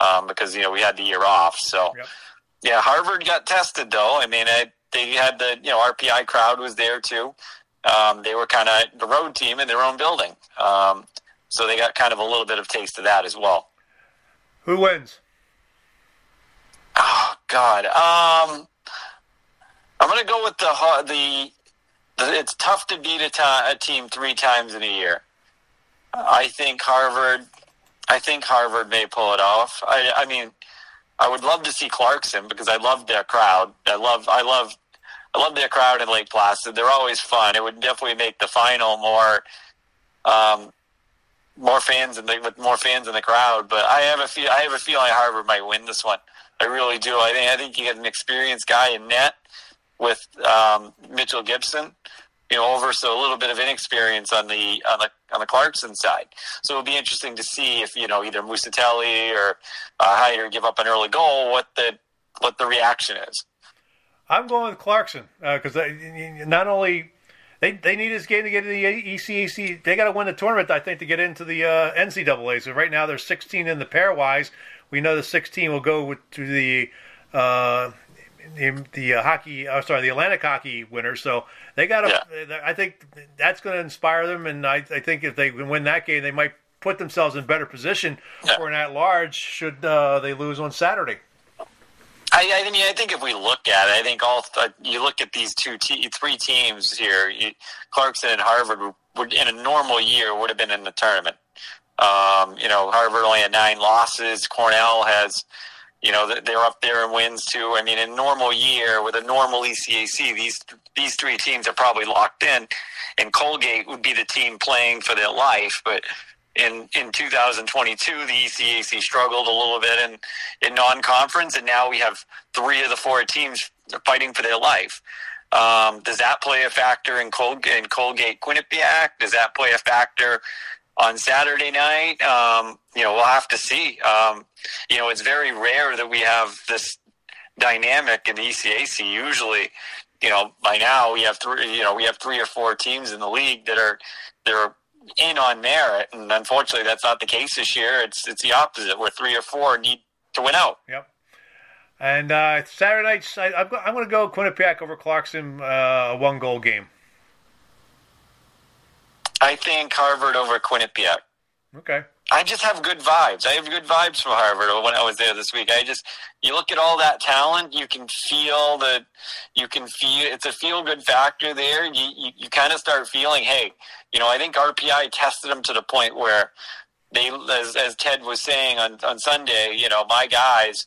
um, because you know we had the year off. So yep. yeah, Harvard got tested though. I mean, it, they had the you know RPI crowd was there too. Um, they were kind of the road team in their own building. Um, so they got kind of a little bit of taste of that as well. Who wins? Oh God, um, I'm going to go with the, the, the It's tough to beat a, ta- a team three times in a year. I think Harvard. I think Harvard may pull it off. I, I mean, I would love to see Clarkson because I love their crowd. I love. I love. I love their crowd in Lake Placid. They're always fun. It would definitely make the final more um, more fans and with more fans in the crowd. But I have a feel I have a feeling Harvard might win this one. I really do. I think I think you get an experienced guy in net with um, Mitchell Gibson, you know, over so a little bit of inexperience on the on the on the Clarkson side. So it'll be interesting to see if you know either Musatelli or uh, Haider give up an early goal, what the what the reaction is. I'm going with Clarkson because uh, not only they they need this game to get to the ECAC, they got to win the tournament. I think to get into the uh, NCAA. So right now they're 16 in the pairwise. We know the 16 will go with, to the uh, the, the uh, hockey. Uh, sorry, the Atlantic hockey winners. So they got to. Yeah. I think that's going to inspire them, and I, I think if they win that game, they might put themselves in better position yeah. for an at large should uh, they lose on Saturday. I, I, mean, I think if we look at it, I think all uh, you look at these two, te- three teams here. You, Clarkson and Harvard would, in a normal year, would have been in the tournament. Um, you know, Harvard only had nine losses. Cornell has, you know, they're up there in wins too. I mean, in normal year with a normal ECAC, these these three teams are probably locked in, and Colgate would be the team playing for their life, but in in 2022 the ECAC struggled a little bit in in non-conference and now we have three of the four teams fighting for their life. Um, does that play a factor in Colgate, in Colgate Quinnipiac? Does that play a factor on Saturday night? Um, you know we'll have to see. Um, you know it's very rare that we have this dynamic in the ECAC usually you know by now we have three you know we have three or four teams in the league that are that are in on merit, and unfortunately, that's not the case this year. It's it's the opposite, where three or four need to win out. Yep. And uh, Saturday night, I, I'm, I'm going to go Quinnipiac over Clarkson, uh, one goal game. I think Harvard over Quinnipiac. Okay. I just have good vibes. I have good vibes from Harvard when I was there this week. I just you look at all that talent, you can feel that you can feel it's a feel good factor there. You you, you kind of start feeling, hey, you know, I think RPI tested them to the point where they, as, as Ted was saying on on Sunday, you know, my guys,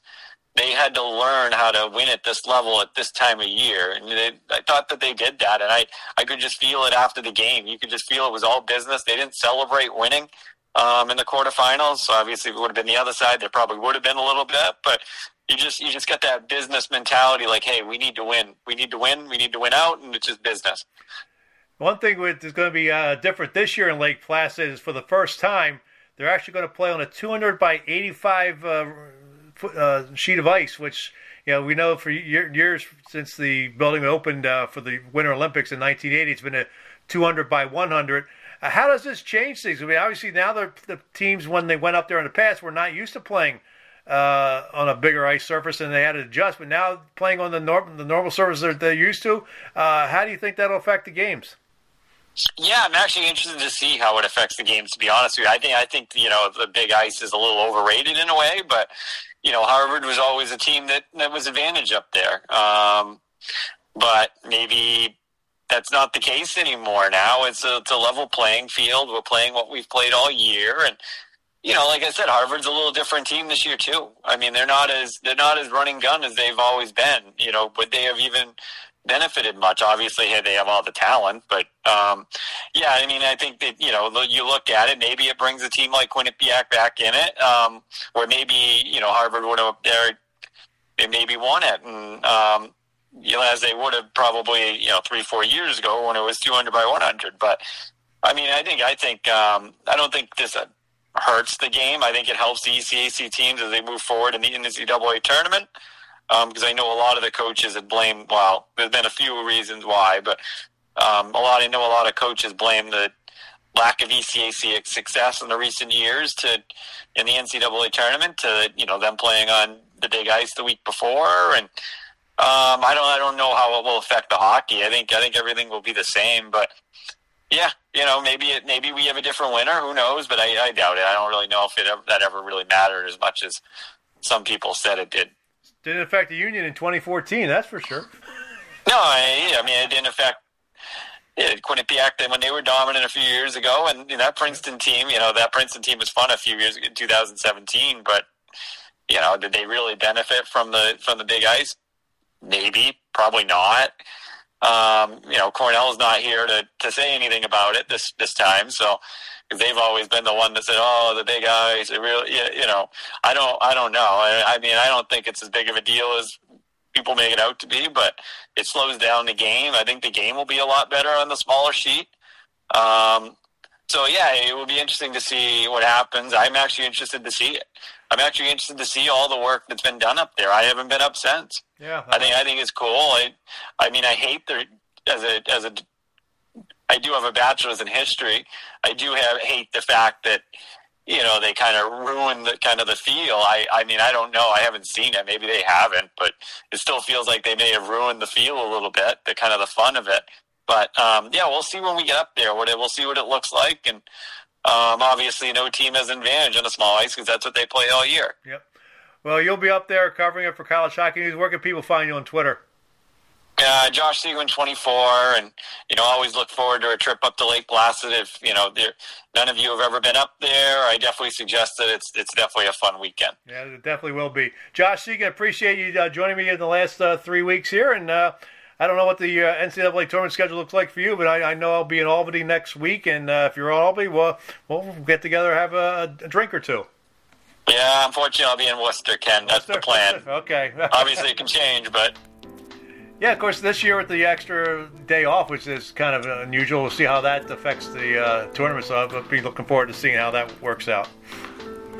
they had to learn how to win at this level at this time of year. And they, I thought that they did that. And I, I could just feel it after the game. You could just feel it was all business. They didn't celebrate winning um, in the quarterfinals. So obviously, it would have been the other side. There probably would have been a little bit, but you just you just got that business mentality. Like, hey, we need to win. We need to win. We need to win out, and it's just business. One thing that's going to be uh, different this year in Lake Placid is for the first time they're actually going to play on a 200 by 85 uh, uh, sheet of ice, which you know we know for year, years since the building opened uh, for the Winter Olympics in 1980, it's been a 200 by 100. Uh, how does this change things? I mean, obviously now the, the teams when they went up there in the past were not used to playing uh, on a bigger ice surface and they had to adjust. But now playing on the norm, the normal surface that they're used to, uh, how do you think that'll affect the games? Yeah, I'm actually interested to see how it affects the games. To be honest with you, I think I think you know the big ice is a little overrated in a way, but you know Harvard was always a team that that was advantage up there. Um, but maybe that's not the case anymore. Now it's a, it's a level playing field. We're playing what we've played all year, and you know, like I said, Harvard's a little different team this year too. I mean, they're not as they're not as running gun as they've always been. You know, would they have even benefited much. Obviously, hey, they have all the talent, but um, yeah, I mean, I think that you know, you look at it, maybe it brings a team like Quinnipiac back in it, um, where maybe you know Harvard would have there they maybe won it, and um, you know, as they would have probably you know three four years ago when it was 200 by 100. But I mean, I think I think um, I don't think this uh, hurts the game. I think it helps the ECAC teams as they move forward in the NCAA tournament. Because um, I know a lot of the coaches have blamed. Well, there's been a few reasons why, but um, a lot. I know a lot of coaches blame the lack of ECAC success in the recent years to in the NCAA tournament to you know them playing on the big ice the week before and um, I don't. I don't know how it will affect the hockey. I think. I think everything will be the same. But yeah, you know, maybe it. Maybe we have a different winner. Who knows? But I, I doubt it. I don't really know if it ever, that ever really mattered as much as some people said it did. Didn't affect the Union in 2014. That's for sure. No, I, I mean it didn't affect yeah, Quinnipiac when they were dominant a few years ago, and you know, that Princeton team. You know that Princeton team was fun a few years ago in 2017, but you know, did they really benefit from the from the big ice? Maybe, probably not. Um, you know, Cornell's not here to, to say anything about it this this time, so they've always been the one that said, "Oh, the big eyes." It really, you know, I don't, I don't know. I, I mean, I don't think it's as big of a deal as people make it out to be, but it slows down the game. I think the game will be a lot better on the smaller sheet. Um, so yeah, it will be interesting to see what happens. I'm actually interested to see it. I'm actually interested to see all the work that's been done up there. I haven't been up since. Yeah, I think I think it's cool. I, I mean, I hate the as a as a I do have a bachelor's in history. I do have hate the fact that you know they kind of ruin the kind of the feel. I I mean I don't know. I haven't seen it. Maybe they haven't, but it still feels like they may have ruined the feel a little bit. The kind of the fun of it. But um, yeah, we'll see when we get up there. What it, we'll see what it looks like, and um, obviously no team has an advantage on a small ice because that's what they play all year. Yep. Well, you'll be up there covering it for College Hockey News. Where can people find you on Twitter? Uh, Josh Seguin, 24, and you know, always look forward to a trip up to Lake Placid. If you know, there, none of you have ever been up there, I definitely suggest that it's it's definitely a fun weekend. Yeah, it definitely will be. Josh Seguin, appreciate you uh, joining me in the last uh, three weeks here, and uh, I don't know what the uh, NCAA tournament schedule looks like for you, but I, I know I'll be in Albany next week, and uh, if you're in Albany, we'll, we'll get together, have a, a drink or two. Yeah, unfortunately, I'll be in Worcester, Ken. That's the plan. [laughs] okay. Obviously, it can change, but yeah, of course, this year with the extra day off, which is kind of unusual, we'll see how that affects the uh, tournament. So I'll be looking forward to seeing how that works out.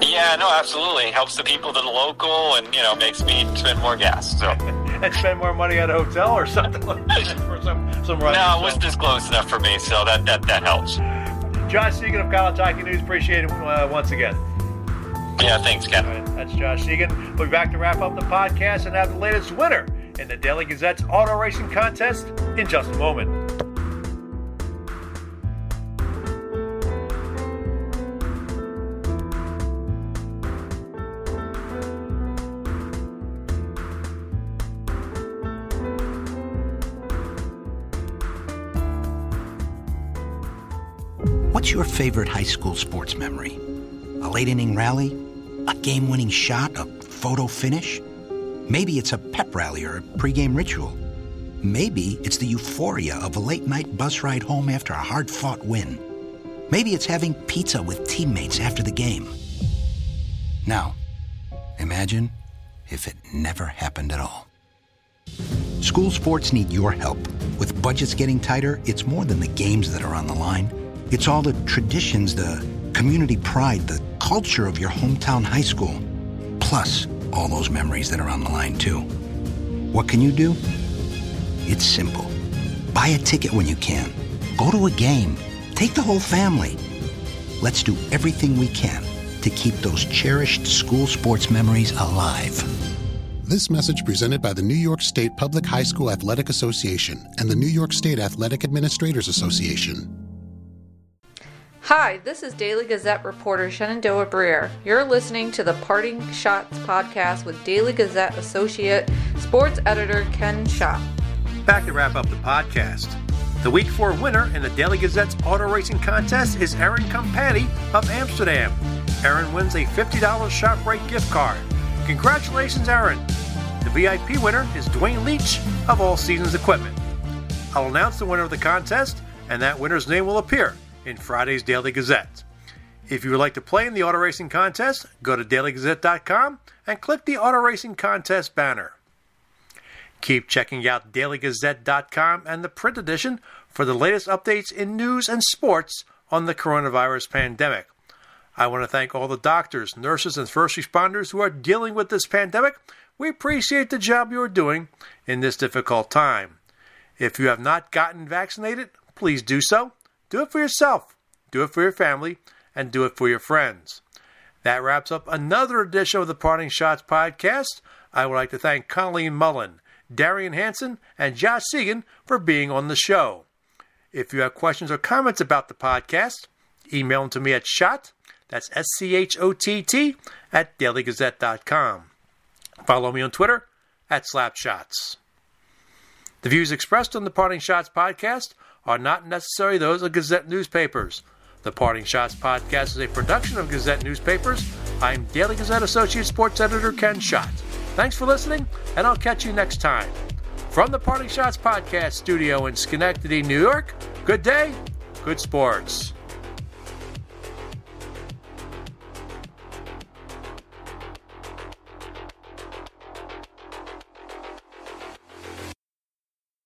Yeah, no, absolutely. Helps the people that are local and, you know, makes me spend more gas. So. [laughs] and spend more money at a hotel or something like that [laughs] for some, some. No, Worcester's close enough for me, so that, that, that helps. Josh Seguin of Hockey News, appreciate it uh, once again. Yeah, thanks, Ken. Right, that's Josh Seguin. We'll be back to wrap up the podcast and have the latest winner in the Daily Gazette's auto racing contest in just a moment. Your favorite high school sports memory? A late inning rally? A game winning shot? A photo finish? Maybe it's a pep rally or a pregame ritual. Maybe it's the euphoria of a late night bus ride home after a hard fought win. Maybe it's having pizza with teammates after the game. Now, imagine if it never happened at all. School sports need your help. With budgets getting tighter, it's more than the games that are on the line. It's all the traditions, the community pride, the culture of your hometown high school. Plus, all those memories that are on the line, too. What can you do? It's simple. Buy a ticket when you can. Go to a game. Take the whole family. Let's do everything we can to keep those cherished school sports memories alive. This message presented by the New York State Public High School Athletic Association and the New York State Athletic Administrators Association. Hi, this is Daily Gazette reporter Shenandoah Briere. You're listening to the Parting Schotts podcast with Daily Gazette associate sports editor Ken Schott. Back to wrap up the podcast. The week four winner in the Daily Gazette's auto racing contest is Erin Company of Amsterdam. Erin wins a $50 ShopRite gift card. Congratulations, Erin. The VIP winner is Dwayne Leach of All Seasons Equipment. I'll announce the winner of the contest, and that winner's name will appear in Friday's Daily Gazette. If you would like to play in the auto racing contest, go to dailygazette.com and click the auto racing contest banner. Keep checking out dailygazette.com and the print edition for the latest updates in news and sports on the coronavirus pandemic. I want to thank all the doctors, nurses, and first responders who are dealing with this pandemic. We appreciate the job you are doing in this difficult time. If you have not gotten vaccinated, please do so. Do it for yourself, do it for your family, and do it for your friends. That wraps up another edition of the Parting Schotts podcast. I would like to thank Colleen Mullen, Darion Hanson, and Josh Seguin for being on the show. If you have questions or comments about the podcast, email them to me at schott, that's S C H O T T, at dailygazette.com. Follow me on Twitter at Slapshots. The views expressed on the Parting Schotts podcast are not necessarily those of Gazette newspapers. The Parting Schotts podcast is a production of Gazette newspapers. I'm Daily Gazette Associate Sports Editor Ken Schott. Thanks for listening, and I'll catch you next time. From the Parting Schotts podcast studio in Schenectady, New York, good day, good sports.